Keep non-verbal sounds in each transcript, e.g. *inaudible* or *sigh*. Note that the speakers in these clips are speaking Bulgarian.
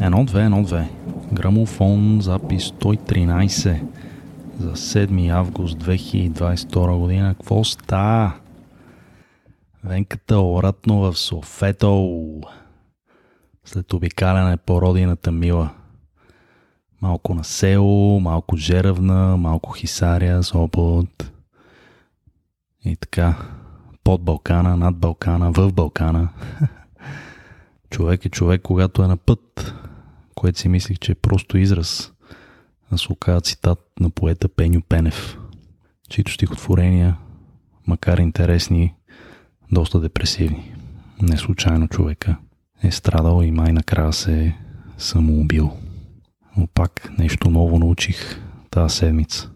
Едно, две, едно, две. Грамофон, запис 113 за 7 август 2022 година. Какво ста? Венката обратно в Софето. След обикаляне по родината мила. Малко на село, малко жеравна, малко хисария, Сопот. И така, под Балкана, над Балкана, в Балкана. *laughs* човек е човек, когато е на път което си мислих, че е просто израз, а се цитат на поета Пеню Пенев, чието стихотворения, макар интересни, доста депресивни. Не случайно човека е страдал и май накрая се е самоубил. Но пак нещо ново научих тази седмица.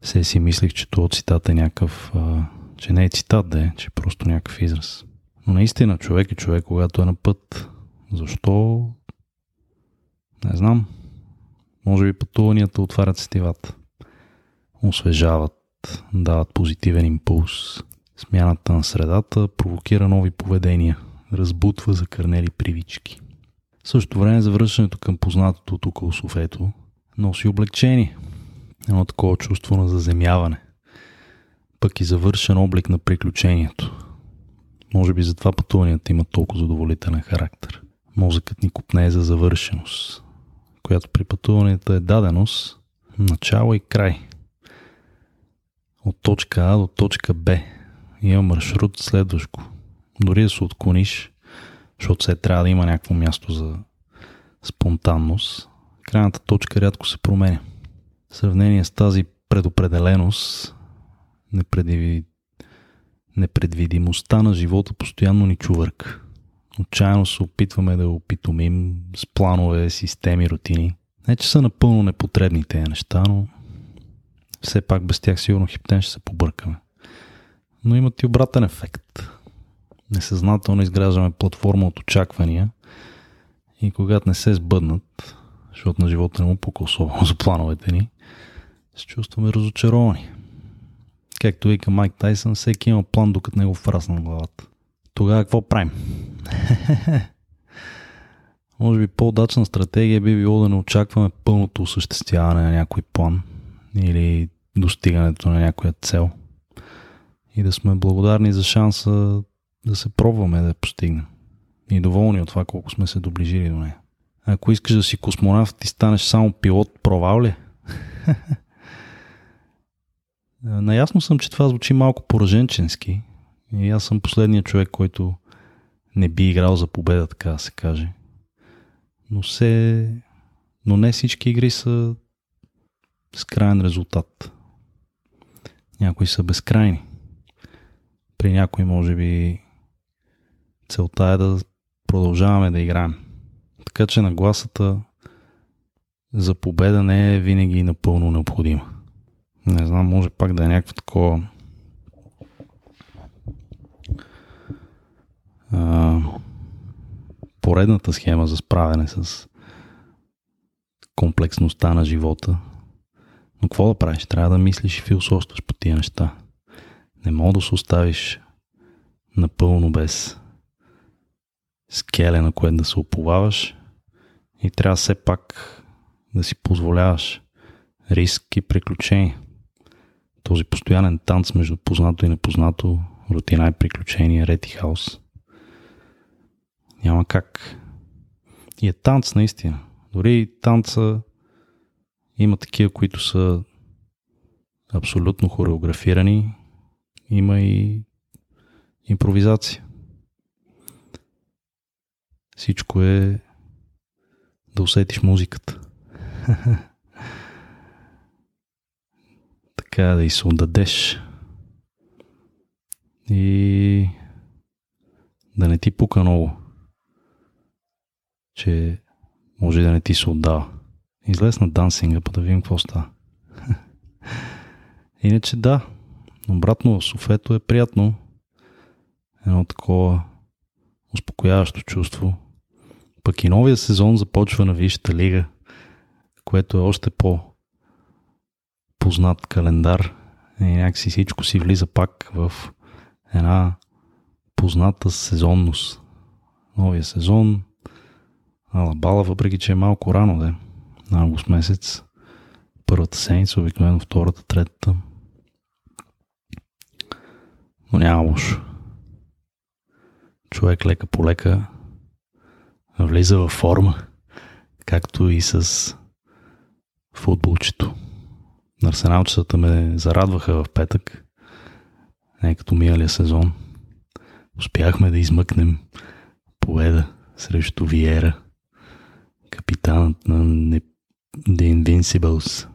Все си мислих, че този цитат е някакъв, а, че не е цитат да е, че е просто някакъв израз. Но наистина човек е човек, когато е на път. Защо не знам. Може би пътуванията отварят сетивата. Освежават, дават позитивен импулс. Смяната на средата провокира нови поведения, разбутва закърнели привички. В същото време завръщането към познатото от около Софето носи облегчение. Едно такова чувство на заземяване. Пък и завършен облик на приключението. Може би затова пътуванията имат толкова задоволителен характер. Мозъкът ни купне за завършеност, която при пътуването е даденост, начало и край. От точка А до точка Б има маршрут следващ го. Дори да се отклониш, защото се трябва да има някакво място за спонтанност, крайната точка рядко се променя. В сравнение с тази предопределеност, непредви... непредвидимостта на живота постоянно ни чувърка. Отчаяно се опитваме да опитомим с планове, системи, рутини. Не, че са напълно непотребни тези неща, но все пак без тях сигурно хиптен ще се побъркаме. Но имат и обратен ефект. Несъзнателно изграждаме платформа от очаквания и когато не се сбъднат, защото на живота не му пука особено *laughs* за плановете ни, се чувстваме разочаровани. Както вика Майк Тайсън, всеки има план, докато не го фрасна на главата. Тогава какво правим? *laughs* Може би по-удачна стратегия би било да не очакваме пълното осъществяване на някой план или достигането на някоя цел. И да сме благодарни за шанса да се пробваме да я постигнем. И доволни от това колко сме се доближили до нея. Ако искаш да си космонавт и станеш само пилот, провал ли? *laughs* Наясно съм, че това звучи малко пораженченски, и аз съм последният човек, който не би играл за победа, така да се каже. Но, се... Но не всички игри са с крайен резултат. Някои са безкрайни. При някои, може би, целта е да продължаваме да играем. Така че нагласата за победа не е винаги напълно необходима. Не знам, може пак да е някакво такова а, поредната схема за справяне с комплексността на живота. Но какво да правиш? Трябва да мислиш и философстваш по тия неща. Не мога да се оставиш напълно без скеле, на което да се оповаваш и трябва все пак да си позволяваш риск и приключения. Този постоянен танц между познато и непознато, рутина и приключения, ред и хаос – няма как. И е танц наистина. Дори танца има такива, които са абсолютно хореографирани. Има и импровизация. Всичко е да усетиш музиката. така да и се отдадеш. И да не ти пука много че може да не ти се отдава. Излез на дансинга, па да видим какво става. *laughs* Иначе да, обратно в Софето е приятно. Едно такова успокояващо чувство. Пък и новия сезон започва на Висшата лига, което е още по познат календар и някакси всичко си влиза пак в една позната сезонност. Новия сезон, Алабала, въпреки че е малко рано, да на август месец, първата седмица, обикновено втората, третата. Но няма лошо. Човек лека по лека влиза във форма, както и с футболчето. Арсеналчетата ме зарадваха в петък, не като миналия сезон. Успяхме да измъкнем победа срещу Виера, капитанът на The Invincibles.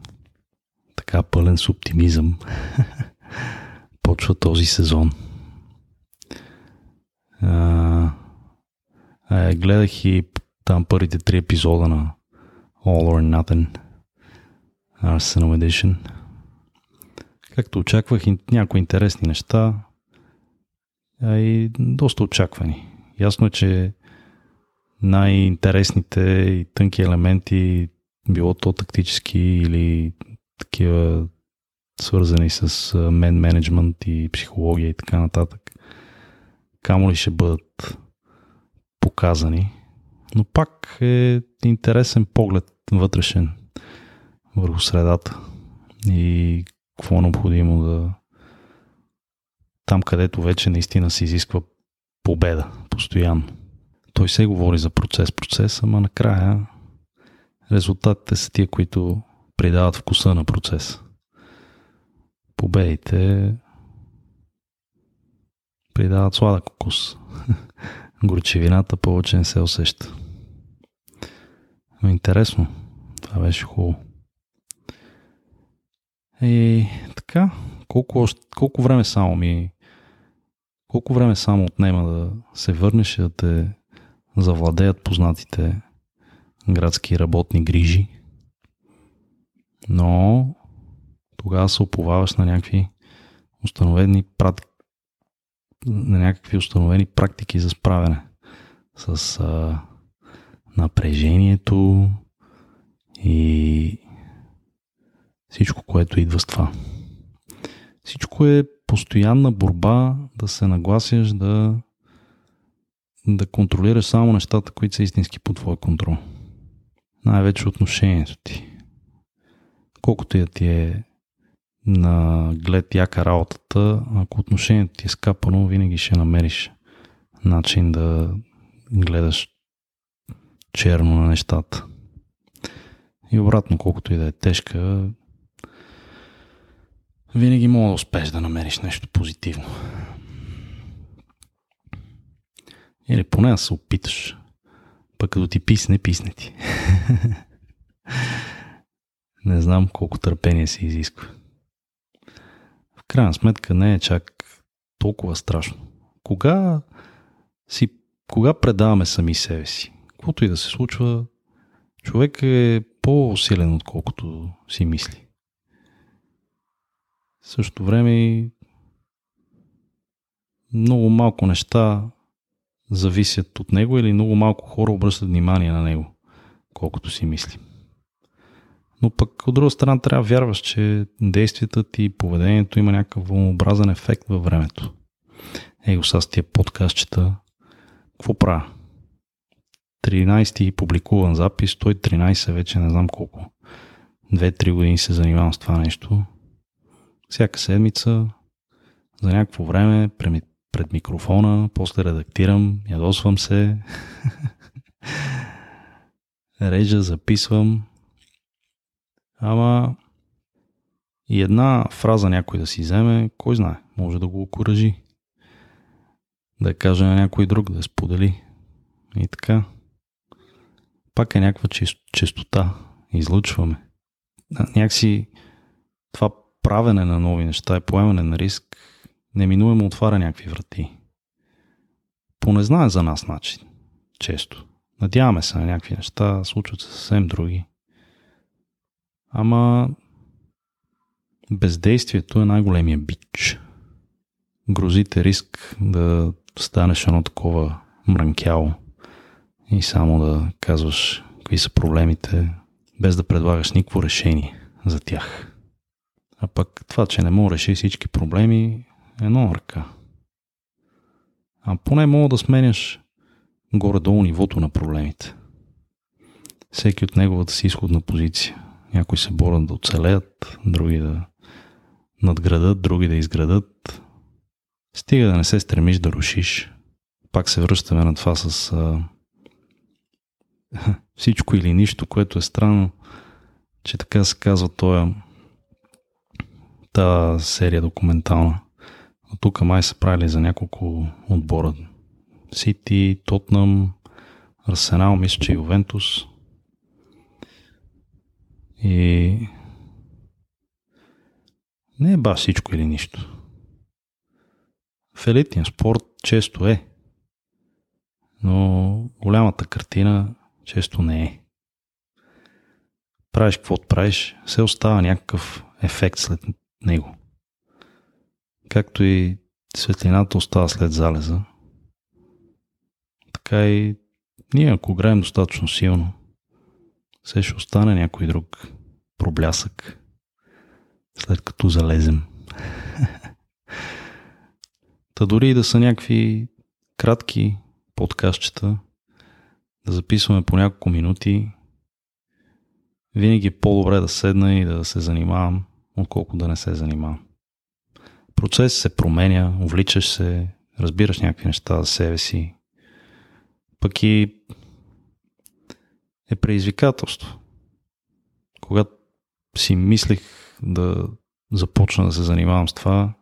Така пълен с оптимизъм. *laughs* Почва този сезон. А, а, гледах и там първите три епизода на All or Nothing Arsenal Edition. Както очаквах някои интересни неща, а и доста очаквани. Ясно е, че най-интересните и тънки елементи, било то тактически или такива свързани с мен менеджмент и психология и така нататък, камо ли ще бъдат показани. Но пак е интересен поглед вътрешен върху средата и какво е необходимо да там, където вече наистина се изисква победа, постоянно. Той се говори за процес, процес, ама накрая резултатите са тия, които придават вкуса на процеса. Победите придават сладък вкус. *laughs* Горчевината повече не се усеща. Но интересно. Това беше хубаво. И така, колко, колко време само ми колко време само отнема да се върнеш и да те завладеят познатите градски работни грижи. Но тогава се оповаваш на някакви установени практики, на някакви установени практики за справяне с а, напрежението и всичко, което идва с това. Всичко е постоянна борба да се нагласяш да, да контролираш само нещата, които са истински по твой контрол. Най-вече отношението ти. Колкото да ти е на глед яка работата, ако отношението ти е скапано, винаги ще намериш начин да гледаш черно на нещата. И обратно, колкото и да е тежка, винаги мога да успееш да намериш нещо позитивно. Или поне да се опиташ. Пък като ти писне, писне ти. *laughs* не знам колко търпение се изисква. Крайна сметка не е чак толкова страшно. Кога си, кога предаваме сами себе си? Каквото и да се случва, човек е по-силен, отколкото си мисли. В същото време и много малко неща зависят от него или много малко хора обръщат внимание на него, колкото си мисли. Но пък от друга страна трябва да вярваш, че действията ти и поведението има някакъв вълнообразен ефект във времето. Его са с тия подкастчета. Какво правя? 13-ти публикуван запис, той 13 вече не знам колко. 2-3 години се занимавам с това нещо всяка седмица за някакво време пред микрофона, после редактирам, ядосвам се, *laughs* режа, записвам. Ама и една фраза някой да си вземе, кой знае, може да го окоръжи. Да каже на някой друг, да сподели. И така. Пак е някаква честота. Излучваме. Някакси това правене на нови неща и поемане на риск неминуемо отваря някакви врати. По незнае за нас начин. Често. Надяваме се на някакви неща, случват се съвсем други. Ама бездействието е най-големия бич. Грозите риск да станеш едно такова мрънкяло и само да казваш какви са проблемите, без да предлагаш никакво решение за тях. А пък това, че не мога реши всички проблеми, е едно ръка. А поне мога да сменяш горе-долу нивото на проблемите. Всеки от неговата си изходна позиция. Някои се борят да оцелеят, други да надградат, други да изградат. Стига да не се стремиш да рушиш. Пак се връщаме на това с а, *laughs* всичко или нищо, което е странно, че така се казва тоя та серия документална. А тук май са правили за няколко отбора. Сити, Тотнам, Арсенал, мисля, че Ювентус. И не е ба всичко или нищо. В елитния спорт често е, но голямата картина често не е. Правиш каквото правиш, се остава някакъв ефект след него. Както и светлината остава след залеза, така и ние, ако играем достатъчно силно, се ще остане някой друг проблясък, след като залезем. *laughs* Та дори и да са някакви кратки подкастчета, да записваме по няколко минути, винаги е по-добре да седна и да се занимавам, отколко да не се занимавам. Процес се променя, увличаш се, разбираш някакви неща за себе си. Пък и е предизвикателство. Когато си мислех да започна да се занимавам с това,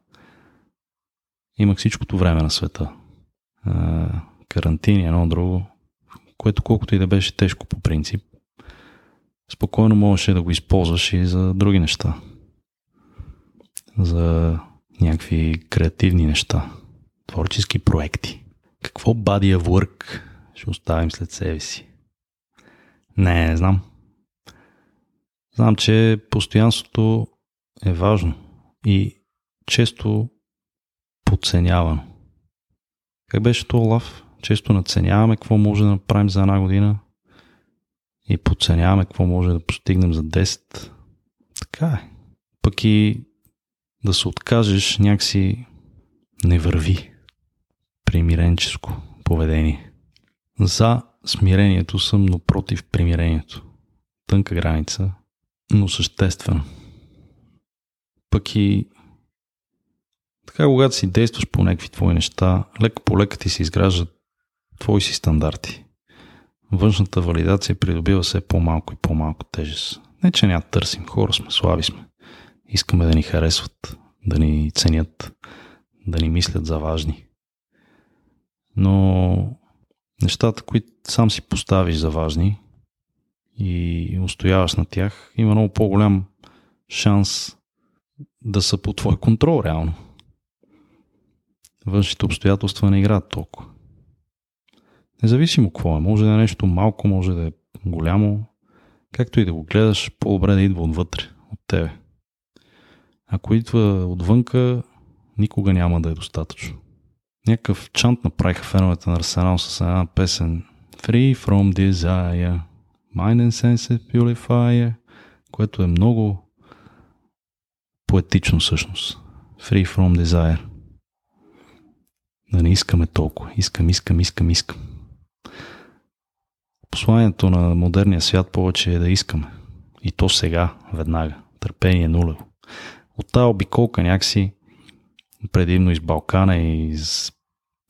имах всичкото време на света. Карантини, едно друго, което колкото и да беше тежко по принцип, спокойно можеше да го използваш и за други неща. За някакви креативни неща, творчески проекти. Какво body of work ще оставим след себе си? Не, не знам. Знам, че постоянството е важно и често подценявано. Как беше то, Лав? Често наценяваме какво може да направим за една година и подценяваме какво може да постигнем за 10. Така е. Пък и да се откажеш някакси не върви примиренческо поведение. За смирението съм, но против примирението. Тънка граница, но съществена. Пък и така, когато си действаш по някакви твои неща, лека по лека ти се изграждат твои си стандарти. Външната валидация придобива все по-малко и по-малко тежест. Не, че няма търсим, хора сме, слаби сме. Искаме да ни харесват, да ни ценят, да ни мислят за важни. Но нещата, които сам си поставиш за важни и устояваш на тях, има много по-голям шанс да са по твой контрол реално. Външните обстоятелства не играят толкова. Независимо какво е, може да е нещо малко, може да е голямо, както и да го гледаш, по-добре да идва отвътре, от тебе. Ако идва отвънка, никога няма да е достатъчно. Някакъв чант направиха феновете на Арсенал с една песен Free from Desire, Mind and Sense Purifier, което е много поетично всъщност. Free from Desire. Да не искаме толкова. Искам, искам, искам, искам. Посланието на модерния свят повече е да искаме. И то сега, веднага. Търпение нулево. От тази обиколка някакси, предимно из Балкана и из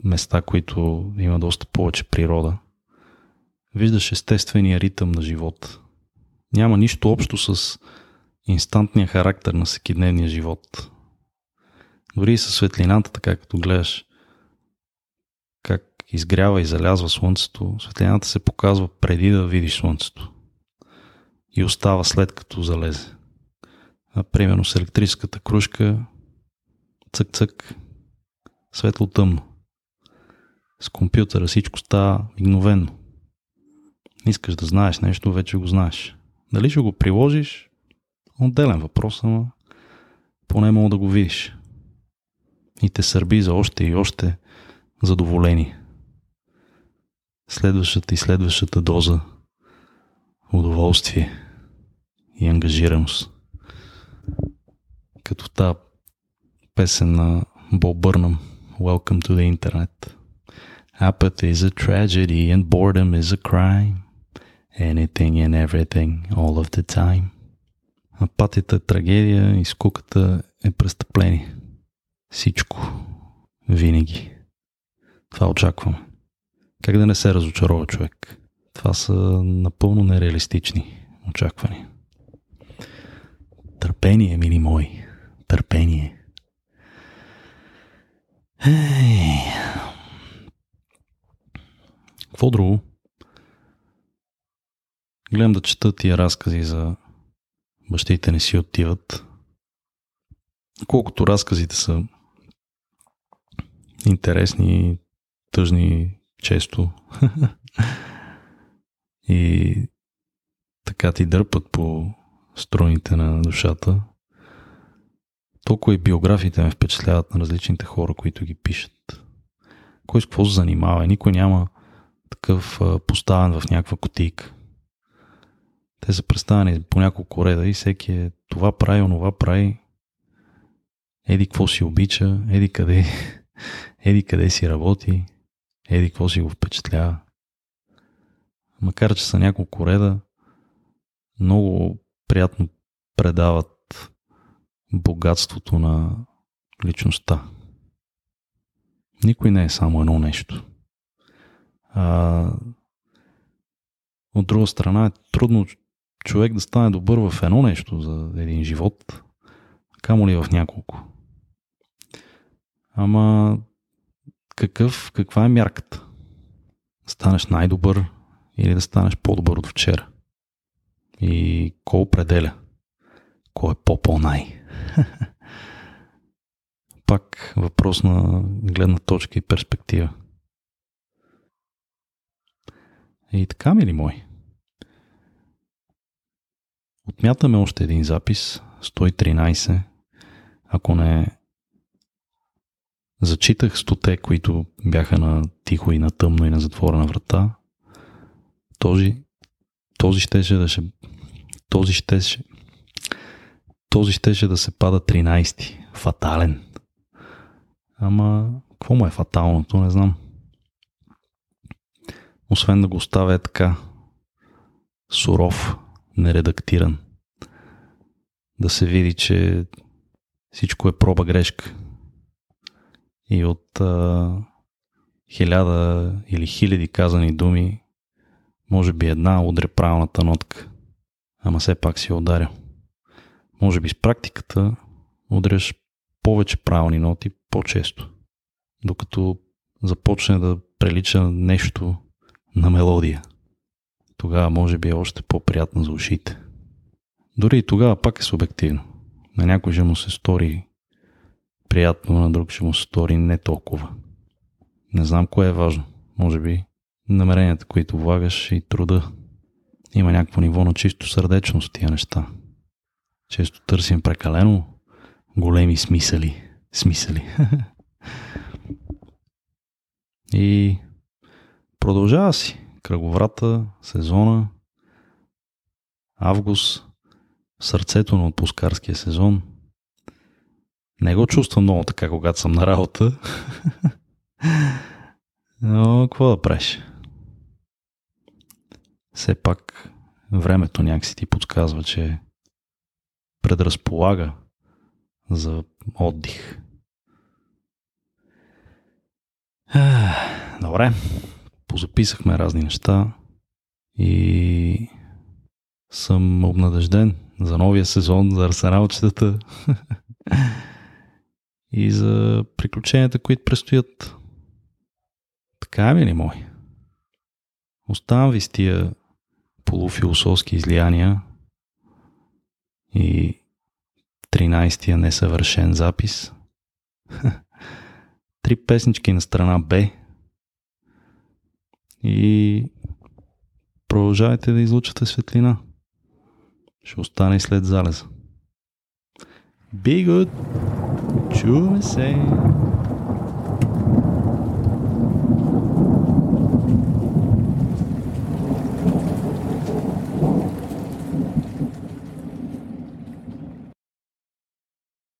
места, които има доста повече природа, виждаш естествения ритъм на живот. Няма нищо общо с инстантния характер на всекидневния живот. Дори и със светлината, така като гледаш как изгрява и залязва слънцето, светлината се показва преди да видиш слънцето и остава след като залезе. А, примерно с електрическата кружка цък-цък, светло-тъмно. С компютъра всичко става мигновенно. Искаш да знаеш нещо, вече го знаеш. Дали ще го приложиш? Отделен въпрос, ама поне мога да го видиш. И те сърби за още и още задоволение. Следващата и следващата доза удоволствие и ангажираност. като тази песен на Боб Бърнам Welcome to the Internet. Apathy is a tragedy and boredom is a crime. Anything and everything all of the time. Апатията е трагедия и скуката е престъпление. Всичко. Винаги. Това очакваме. Как да не се разочарова човек? Това са напълно нереалистични очаквания. Търпение, мили мои. Търпение. Ей. Какво друго? Гледам да чета тия разкази за бащите не си отиват. Колкото разказите са интересни, тъжни често *laughs* и така ти дърпат по струните на душата, толкова и биографиите ме впечатляват на различните хора, които ги пишат. Кой с какво се занимава? Никой няма такъв поставен в някаква котийка. Те са представени по няколко реда и всеки е това прави, онова прави. Еди какво си обича, еди къде, *laughs* еди къде си работи, еди какво си го впечатлява. Макар, че са няколко реда, много приятно предават богатството на личността. Никой не е само едно нещо. А, от друга страна е трудно човек да стане добър в едно нещо за един живот, камо ли в няколко. Ама какъв, каква е мярката? Да станеш най-добър или да станеш по-добър от вчера? И кой определя? Кой е по-по-най? *laughs* Пак въпрос на гледна точка и перспектива. И така, мили мой. Отмятаме още един запис, 113. Ако не зачитах стоте, които бяха на тихо и на тъмно и на затворена врата, този, този щеше да ще, този щеше, този щеше да се пада 13. Фатален. Ама, какво му е фаталното, не знам. Освен да го оставя така суров, нередактиран. Да се види, че всичко е проба грешка. И от а, хиляда или хиляди казани думи, може би една удря правилната нотка. Ама все пак си ударил. Може би с практиката удряш повече правилни ноти по-често. Докато започне да прилича нещо на мелодия тогава може би е още по-приятно за ушите. Дори и тогава пак е субективно. На някой ще му се стори приятно, на друг ще му се стори не толкова. Не знам кое е важно. Може би намеренията, които влагаш и труда. Има някакво ниво на чисто сърдечност тия неща. Често търсим прекалено големи смисъли. Смисъли. *laughs* и продължава си кръговрата, сезона, август, сърцето на отпускарския сезон. Не го чувствам много така, когато съм на работа. *laughs* Но какво да правиш? Все пак времето някакси ти подсказва, че предразполага за отдих. *sighs* Добре, позаписахме разни неща и съм обнадежден за новия сезон, за арсеналчетата *laughs* и за приключенията, които предстоят. Така е, ли мой? Оставам ви с тия полуфилософски излияния и 13-тия несъвършен запис. *laughs* Три песнички на страна Б – и продължавайте да излучате светлина. Ще остане след залеза. Be good! Чуваме се!